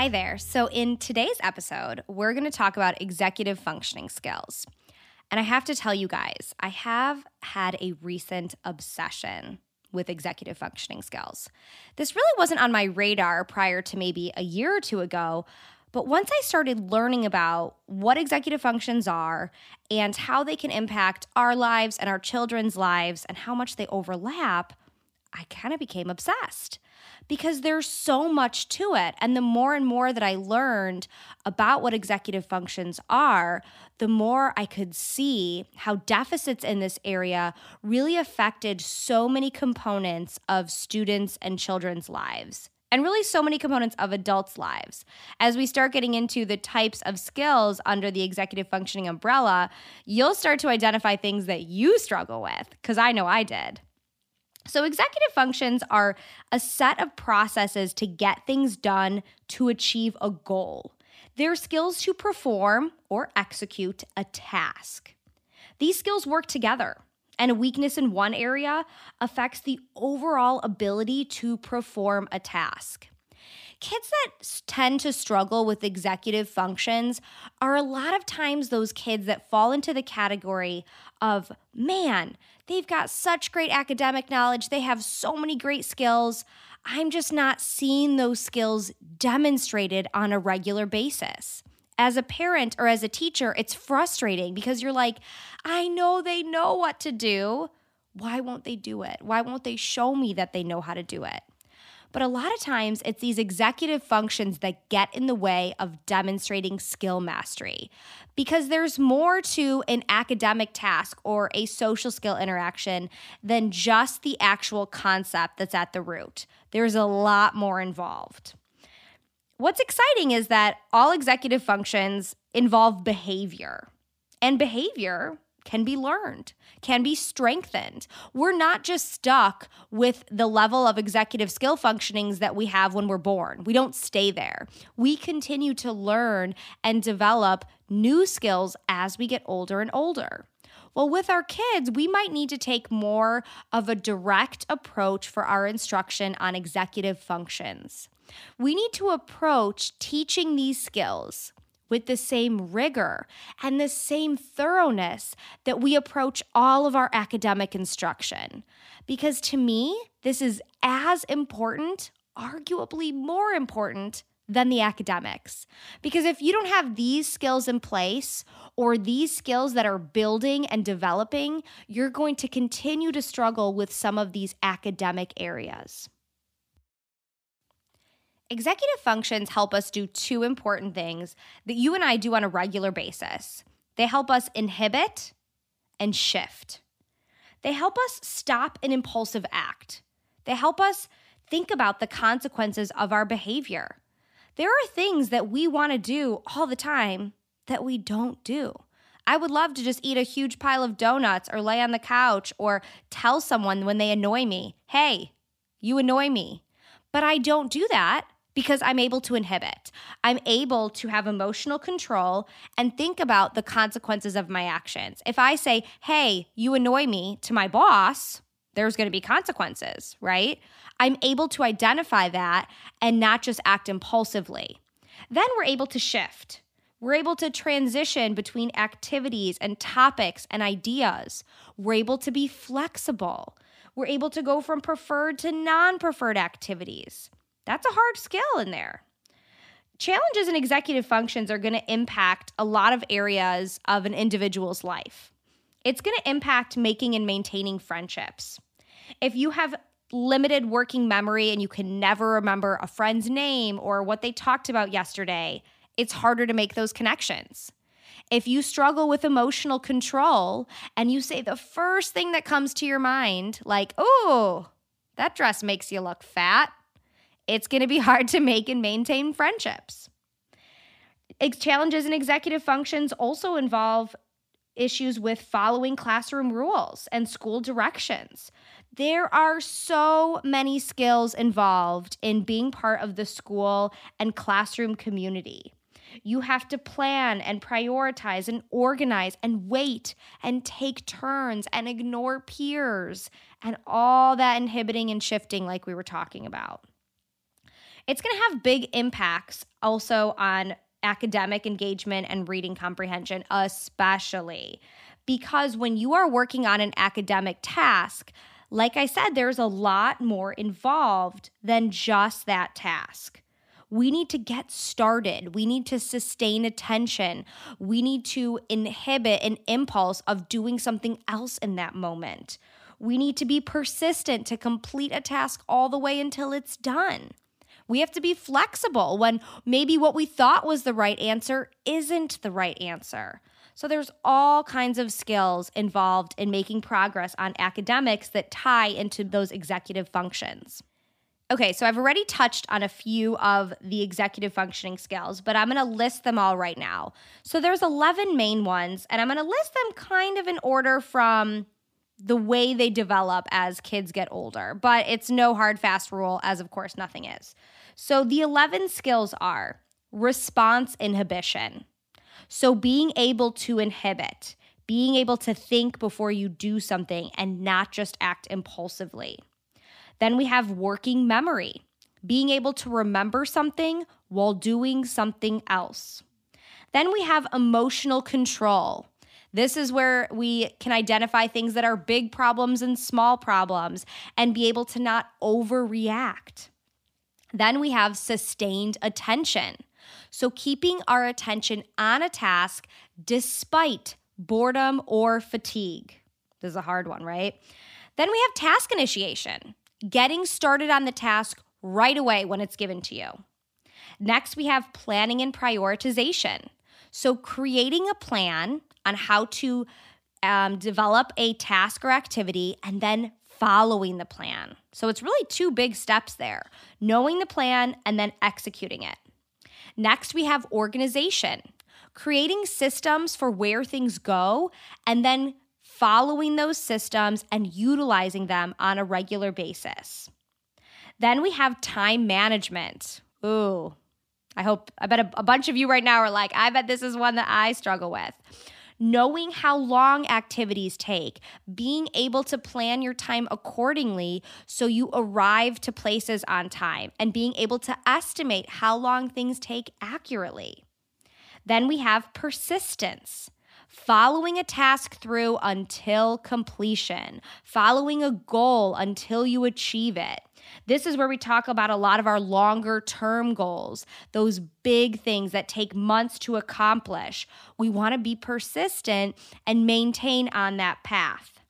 Hi there. So, in today's episode, we're going to talk about executive functioning skills. And I have to tell you guys, I have had a recent obsession with executive functioning skills. This really wasn't on my radar prior to maybe a year or two ago, but once I started learning about what executive functions are and how they can impact our lives and our children's lives and how much they overlap, I kind of became obsessed because there's so much to it. And the more and more that I learned about what executive functions are, the more I could see how deficits in this area really affected so many components of students and children's lives and really so many components of adults' lives. As we start getting into the types of skills under the executive functioning umbrella, you'll start to identify things that you struggle with, because I know I did. So, executive functions are a set of processes to get things done to achieve a goal. They're skills to perform or execute a task. These skills work together, and a weakness in one area affects the overall ability to perform a task. Kids that tend to struggle with executive functions are a lot of times those kids that fall into the category of, man, they've got such great academic knowledge, they have so many great skills. I'm just not seeing those skills demonstrated on a regular basis. As a parent or as a teacher, it's frustrating because you're like, I know they know what to do. Why won't they do it? Why won't they show me that they know how to do it? But a lot of times, it's these executive functions that get in the way of demonstrating skill mastery because there's more to an academic task or a social skill interaction than just the actual concept that's at the root. There's a lot more involved. What's exciting is that all executive functions involve behavior, and behavior can be learned, can be strengthened. We're not just stuck with the level of executive skill functionings that we have when we're born. We don't stay there. We continue to learn and develop new skills as we get older and older. Well, with our kids, we might need to take more of a direct approach for our instruction on executive functions. We need to approach teaching these skills with the same rigor and the same thoroughness that we approach all of our academic instruction. Because to me, this is as important, arguably more important than the academics. Because if you don't have these skills in place or these skills that are building and developing, you're going to continue to struggle with some of these academic areas. Executive functions help us do two important things that you and I do on a regular basis. They help us inhibit and shift. They help us stop an impulsive act. They help us think about the consequences of our behavior. There are things that we want to do all the time that we don't do. I would love to just eat a huge pile of donuts or lay on the couch or tell someone when they annoy me, hey, you annoy me. But I don't do that because I'm able to inhibit. I'm able to have emotional control and think about the consequences of my actions. If I say, hey, you annoy me to my boss, there's going to be consequences, right? I'm able to identify that and not just act impulsively. Then we're able to shift. We're able to transition between activities and topics and ideas. We're able to be flexible. We're able to go from preferred to non preferred activities. That's a hard skill in there. Challenges in executive functions are going to impact a lot of areas of an individual's life. It's going to impact making and maintaining friendships. If you have limited working memory and you can never remember a friend's name or what they talked about yesterday, it's harder to make those connections. If you struggle with emotional control and you say the first thing that comes to your mind, like, oh, that dress makes you look fat, it's going to be hard to make and maintain friendships. Challenges in executive functions also involve issues with following classroom rules and school directions. There are so many skills involved in being part of the school and classroom community. You have to plan and prioritize and organize and wait and take turns and ignore peers and all that inhibiting and shifting, like we were talking about. It's going to have big impacts also on academic engagement and reading comprehension, especially because when you are working on an academic task, like I said, there's a lot more involved than just that task. We need to get started. We need to sustain attention. We need to inhibit an impulse of doing something else in that moment. We need to be persistent to complete a task all the way until it's done. We have to be flexible when maybe what we thought was the right answer isn't the right answer. So there's all kinds of skills involved in making progress on academics that tie into those executive functions. Okay, so I've already touched on a few of the executive functioning skills, but I'm going to list them all right now. So there's 11 main ones, and I'm going to list them kind of in order from the way they develop as kids get older, but it's no hard fast rule as of course nothing is. So the 11 skills are response inhibition. So being able to inhibit, being able to think before you do something and not just act impulsively. Then we have working memory, being able to remember something while doing something else. Then we have emotional control. This is where we can identify things that are big problems and small problems and be able to not overreact. Then we have sustained attention. So, keeping our attention on a task despite boredom or fatigue. This is a hard one, right? Then we have task initiation, getting started on the task right away when it's given to you. Next, we have planning and prioritization. So, creating a plan on how to um, develop a task or activity and then following the plan. So it's really two big steps there knowing the plan and then executing it. Next, we have organization, creating systems for where things go and then following those systems and utilizing them on a regular basis. Then we have time management. Ooh, I hope, I bet a, a bunch of you right now are like, I bet this is one that I struggle with knowing how long activities take, being able to plan your time accordingly so you arrive to places on time, and being able to estimate how long things take accurately. Then we have persistence following a task through until completion, following a goal until you achieve it. This is where we talk about a lot of our longer term goals, those big things that take months to accomplish. We want to be persistent and maintain on that path.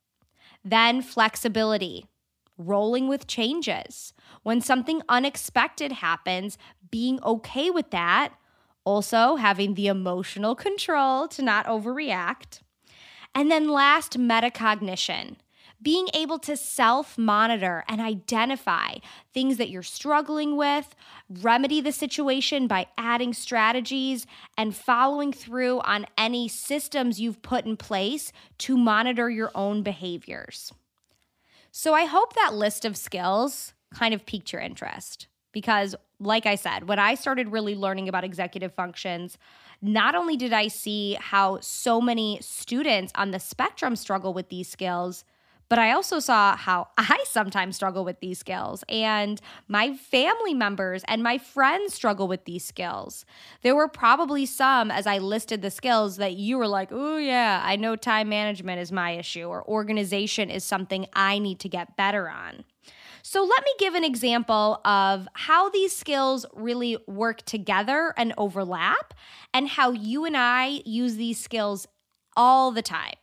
Then, flexibility, rolling with changes. When something unexpected happens, being okay with that. Also, having the emotional control to not overreact. And then, last, metacognition being able to self monitor and identify things that you're struggling with, remedy the situation by adding strategies, and following through on any systems you've put in place to monitor your own behaviors. So I hope that list of skills kind of piqued your interest because, like I said, when I started really learning about executive functions, not only did I see how so many students on the spectrum struggle with these skills, but I also saw how I sometimes struggle with these skills, and my family members and my friends struggle with these skills. There were probably some, as I listed the skills, that you were like, oh, yeah, I know time management is my issue, or organization is something I need to get better on. So, let me give an example of how these skills really work together and overlap, and how you and I use these skills all the time.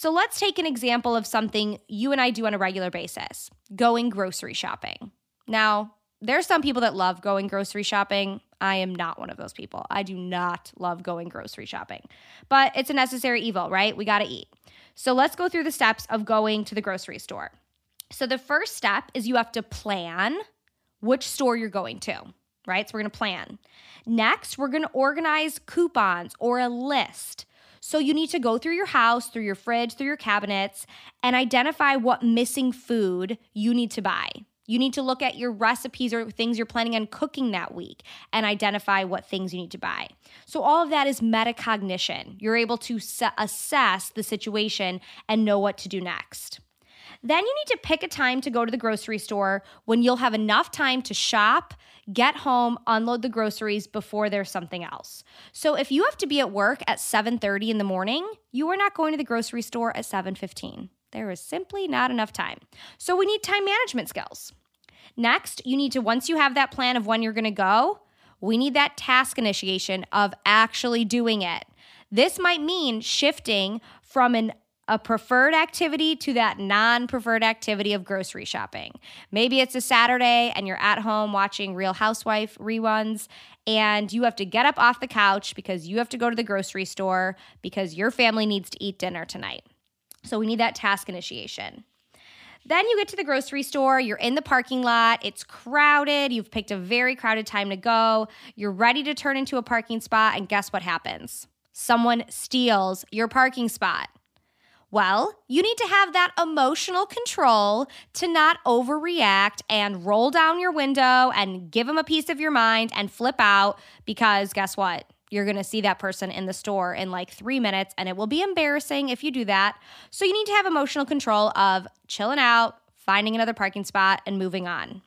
So let's take an example of something you and I do on a regular basis going grocery shopping. Now, there's some people that love going grocery shopping. I am not one of those people. I do not love going grocery shopping, but it's a necessary evil, right? We got to eat. So let's go through the steps of going to the grocery store. So the first step is you have to plan which store you're going to, right? So we're going to plan. Next, we're going to organize coupons or a list so you need to go through your house, through your fridge, through your cabinets, and identify what missing food you need to buy. You need to look at your recipes or things you're planning on cooking that week and identify what things you need to buy. So, all of that is metacognition. You're able to assess the situation and know what to do next. Then you need to pick a time to go to the grocery store when you'll have enough time to shop, get home, unload the groceries before there's something else. So if you have to be at work at 7:30 in the morning, you are not going to the grocery store at 7:15. There is simply not enough time. So we need time management skills. Next, you need to once you have that plan of when you're going to go, we need that task initiation of actually doing it. This might mean shifting from an a preferred activity to that non preferred activity of grocery shopping. Maybe it's a Saturday and you're at home watching Real Housewife reruns and you have to get up off the couch because you have to go to the grocery store because your family needs to eat dinner tonight. So we need that task initiation. Then you get to the grocery store, you're in the parking lot, it's crowded, you've picked a very crowded time to go, you're ready to turn into a parking spot, and guess what happens? Someone steals your parking spot. Well, you need to have that emotional control to not overreact and roll down your window and give them a piece of your mind and flip out because guess what? You're going to see that person in the store in like three minutes and it will be embarrassing if you do that. So you need to have emotional control of chilling out, finding another parking spot, and moving on.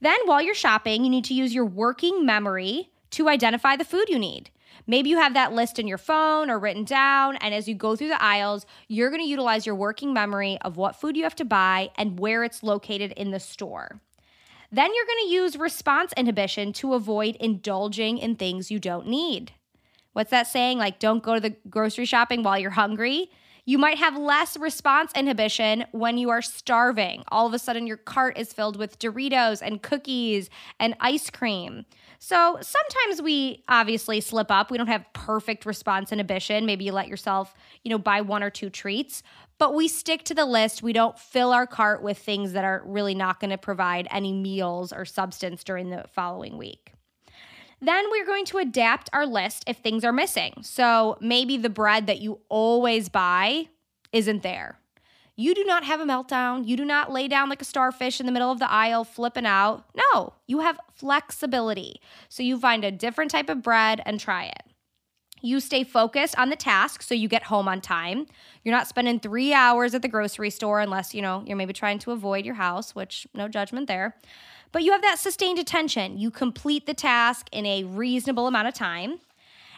Then, while you're shopping, you need to use your working memory to identify the food you need. Maybe you have that list in your phone or written down, and as you go through the aisles, you're gonna utilize your working memory of what food you have to buy and where it's located in the store. Then you're gonna use response inhibition to avoid indulging in things you don't need. What's that saying? Like, don't go to the grocery shopping while you're hungry. You might have less response inhibition when you are starving. All of a sudden, your cart is filled with Doritos and cookies and ice cream. So sometimes we obviously slip up. We don't have perfect response inhibition. Maybe you let yourself, you know, buy one or two treats, but we stick to the list. We don't fill our cart with things that are really not going to provide any meals or substance during the following week. Then we're going to adapt our list if things are missing. So maybe the bread that you always buy isn't there. You do not have a meltdown. You do not lay down like a starfish in the middle of the aisle flipping out. No, you have flexibility. So you find a different type of bread and try it. You stay focused on the task so you get home on time. You're not spending three hours at the grocery store unless, you know, you're maybe trying to avoid your house, which no judgment there. But you have that sustained attention. You complete the task in a reasonable amount of time.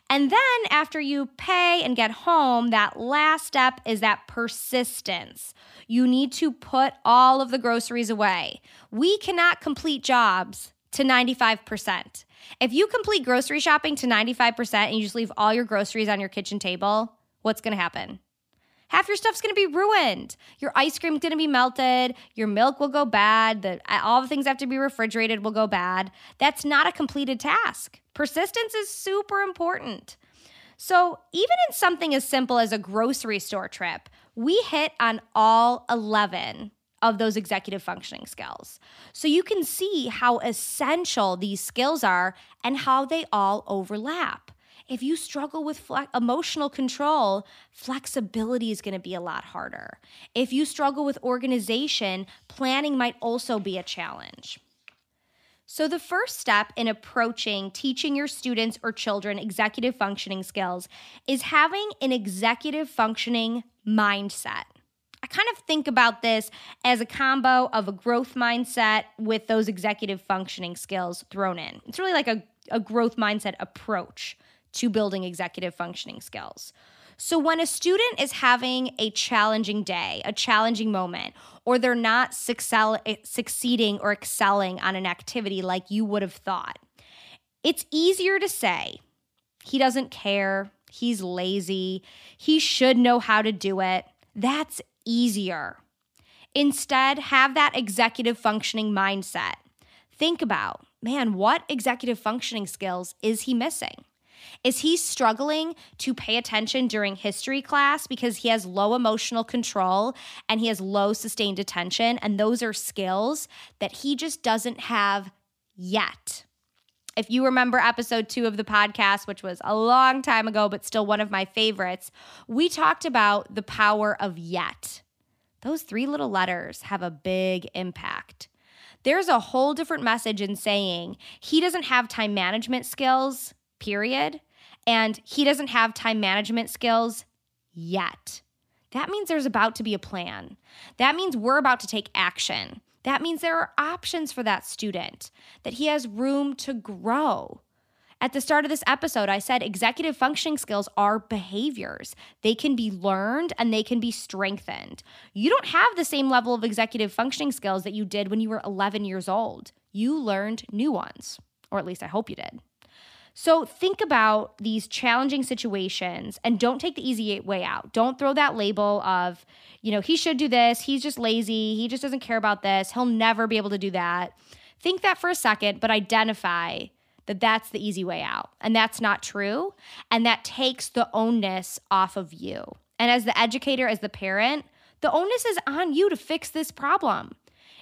And then after you pay and get home, that last step is that persistence. You need to put all of the groceries away. We cannot complete jobs to 95%. If you complete grocery shopping to 95% and you just leave all your groceries on your kitchen table, what's going to happen? half your stuff's to be ruined. Your ice cream's to be melted. Your milk will go bad. The, all the things have to be refrigerated will go bad. That's not a completed task. Persistence is super important. So, even in something as simple as a grocery store trip, we hit on all 11 of those executive functioning skills. So you can see how essential these skills are and how they all overlap. If you struggle with fle- emotional control, flexibility is going to be a lot harder. If you struggle with organization, planning might also be a challenge. So, the first step in approaching teaching your students or children executive functioning skills is having an executive functioning mindset. I kind of think about this as a combo of a growth mindset with those executive functioning skills thrown in. It's really like a, a growth mindset approach to building executive functioning skills. So, when a student is having a challenging day, a challenging moment, or they're not succel- eh, succeeding or excelling on an activity like you would have thought, it's easier to say, he doesn't care, he's lazy, he should know how to do it. That's easier. Instead, have that executive functioning mindset. Think about, man, what executive functioning skills is he missing? Is he struggling to pay attention during history class because he has low emotional control and he has low sustained attention? And those are skills that he just doesn't have yet. If you remember episode two of the podcast, which was a long time ago, but still one of my favorites, we talked about the power of yet. Those three little letters have a big impact. There's a whole different message in saying he doesn't have time management skills period. And he doesn't have time management skills yet. That means there's about to be a plan. That means we're about to take action. That means there are options for that student, that he has room to grow. At the start of this episode, I said executive functioning skills are behaviors. They can be learned and they can be strengthened. You don't have the same level of executive functioning skills that you did when you were 11 years old. You learned new ones, or at least I hope you did. So think about these challenging situations and don't take the easy way out. Don't throw that label of, you know, he should do this. He's just lazy. He just doesn't care about this. He'll never be able to do that. Think that for a second, but identify that that's the easy way out. And that's not true. And that takes the onus off of you. And as the educator, as the parent, the onus is on you to fix this problem.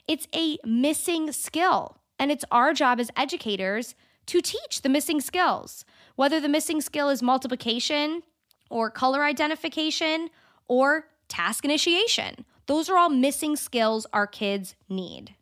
It's a missing skill. And it's our job as educators to teach the missing skills, whether the missing skill is multiplication or color identification or task initiation. Those are all missing skills our kids need.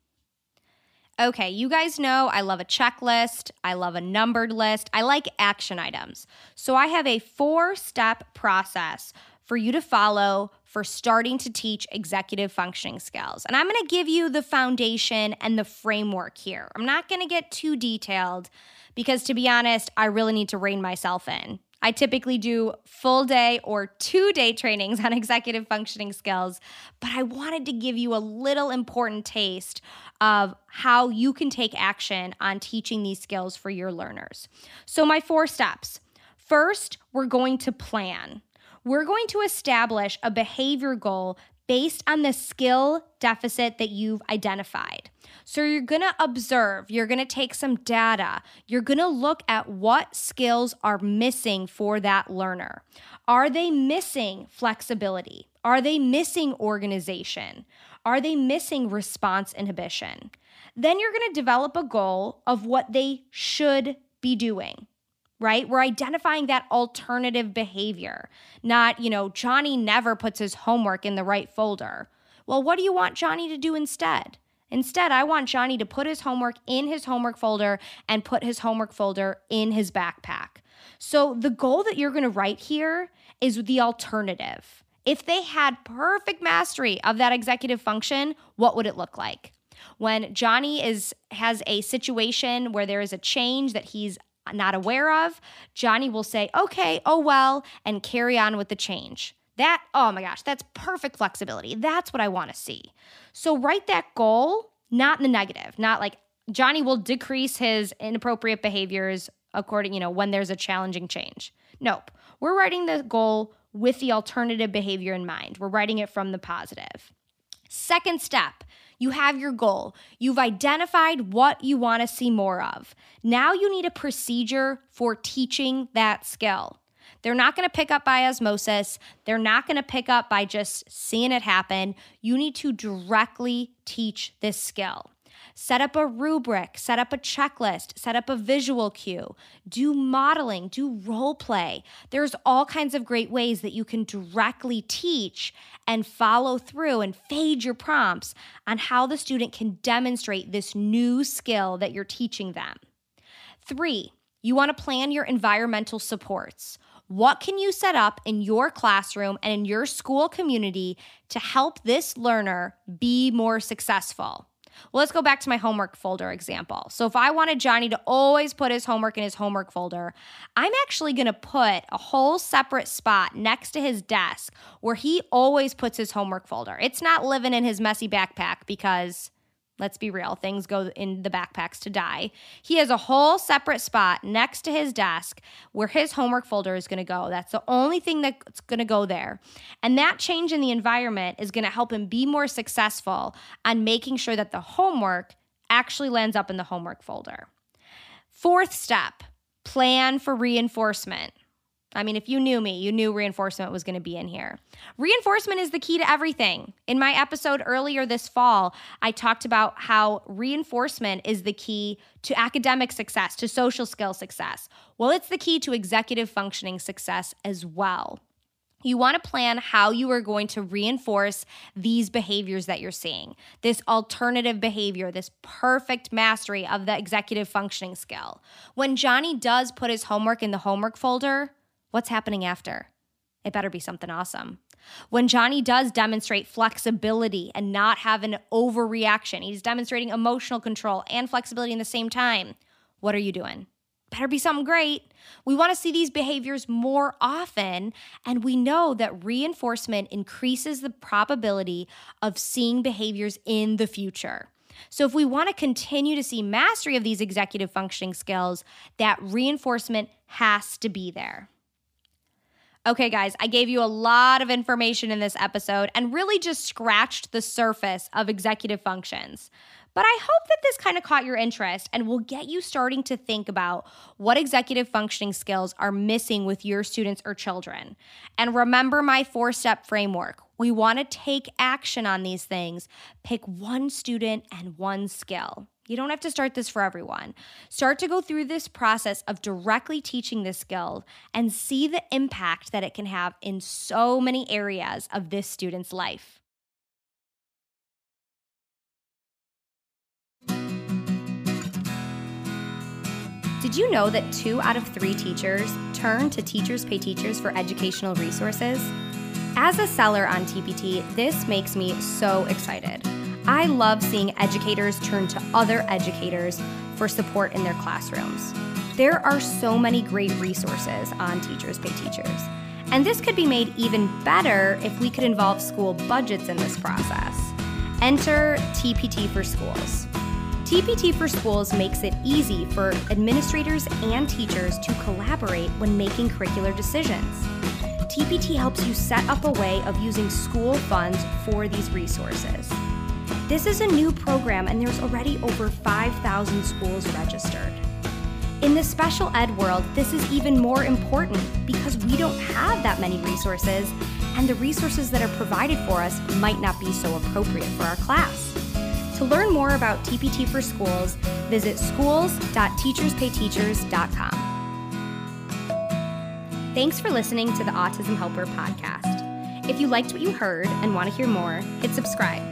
Okay, you guys know I love a checklist. I love a numbered list. I like action items. So I have a four step process for you to follow for starting to teach executive functioning skills. And I'm to give you the foundation and the framework here. I'm not to get too detailed because, to be honest, I really need to rein myself in. I typically do full day or two day trainings on executive functioning skills, but I wanted to give you a little important taste of how you can take action on teaching these skills for your learners. So, my four steps first, we're going to plan. We're going to establish a behavior goal based on the skill deficit that you've identified. So you're going to observe, you're going to take some data, you're going to look at what skills are missing for that learner. Are they missing flexibility? Are they missing organization? Are they missing response inhibition? Then you're going to develop a goal of what they should be doing right? We're identifying that alternative behavior, not, you know, Johnny never puts his homework in the right folder. Well, what do you want Johnny to do instead? Instead, I want Johnny to put his homework in his homework folder and put his homework folder in his backpack. So, the goal that you're going to write here is the alternative. If they had perfect mastery of that executive function, what would it look like? When Johnny is has a situation where there is a change that he's not aware of, Johnny will say, okay, oh well, and carry on with the change. That, oh my gosh, that's perfect flexibility. That's what I want to see. So write that goal, not in the negative, not like Johnny will decrease his inappropriate behaviors according, you know, when there's a challenging change. Nope. We're writing the goal with the alternative behavior in mind. We're writing it from the positive. Second step, you have your goal. You've identified what you want to see more of. Now you need a procedure for teaching that skill. They're not going to pick up by osmosis. They're not going to pick up by just seeing it happen. You need to directly teach this skill. Set up a rubric, set up a checklist, set up a visual cue, do modeling, do role play. There's all kinds of great ways that you can directly teach and follow through and fade your prompts on how the student can demonstrate this new skill that you're teaching them. Three, you want to plan your environmental supports. What can you set up in your classroom and in your school community to help this learner be more successful? Well, let's go back to my homework folder example. So, if I wanted Johnny to always put his homework in his homework folder, I'm actually going to put a whole separate spot next to his desk where he always puts his homework folder. It's not living in his messy backpack because Let's be real, things go in the backpacks to die. He has a whole separate spot next to his desk where his homework folder is going to go. That's the only thing that's going to go there. And that change in the environment is going to help him be more successful on making sure that the homework actually lands up in the homework folder. Fourth step plan for reinforcement. I mean, if you knew me, you knew reinforcement was going to be in here. Reinforcement is the key to everything. In my episode earlier this fall, I talked about how reinforcement is the key to academic success, to social skill success. Well, it's the key to executive functioning success as well. You want to plan how you are going to reinforce these behaviors that you're seeing, this alternative behavior, this perfect mastery of the executive functioning skill. When Johnny does put his homework in the homework folder, What's happening after? It better be something awesome. When Johnny does demonstrate flexibility and not have an overreaction, he's demonstrating emotional control and flexibility in the same time. What are you doing? Better be something great. We want to see these behaviors more often, and we know that reinforcement increases the probability of seeing behaviors in the future. So, if we want to continue to see mastery of these executive functioning skills, that reinforcement has to be there. Okay, guys, I gave you a lot of information in this episode and really just scratched the surface of executive functions. But I hope that this kind of caught your interest and will get you starting to think about what executive functioning skills are missing with your students or children. And remember my four step framework. We want to take action on these things, pick one student and one skill. You don't have to start this for everyone. Start to go through this process of directly teaching this skill and see the impact that it can have in so many areas of this student's life. Did you know that two out of three teachers turn to Teachers Pay Teachers for educational resources? As a seller on TPT, this makes me so excited. I love seeing educators turn to other educators for support in their classrooms. There are so many great resources on Teachers Pay Teachers. And this could be made even better if we could involve school budgets in this process. Enter TPT for Schools. TPT for Schools makes it easy for administrators and teachers to collaborate when making curricular decisions. TPT helps you set up a way of using school funds for these resources. This is a new program, and there's already over 5,000 schools registered. In the special ed world, this is even more important because we don't have that many resources, and the resources that are provided for us might not be so appropriate for our class. To learn more about TPT for Schools, visit schools.teacherspayteachers.com. Thanks for listening to the Autism Helper podcast. If you liked what you heard and want to hear more, hit subscribe.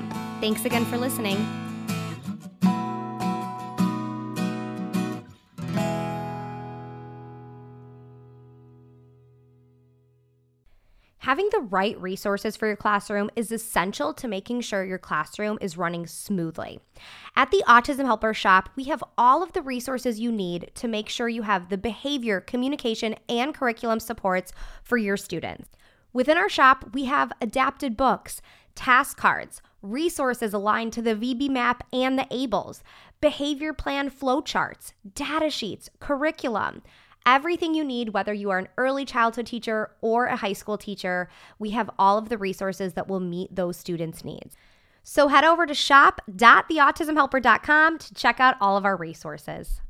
Thanks again for listening. Having the right resources for your classroom is essential to making sure your classroom is running smoothly. At the Autism Helper Shop, we have all of the resources you need to make sure you have the behavior, communication, and curriculum supports for your students. Within our shop, we have adapted books, task cards, resources aligned to the VB-MAPP and the ABLLS, behavior plan flowcharts, data sheets, curriculum. Everything you need, whether you are an early childhood teacher or a high school teacher, we have all of the resources that will meet those students' needs. So head over to shop.theautismhelper.com to check out all of our resources.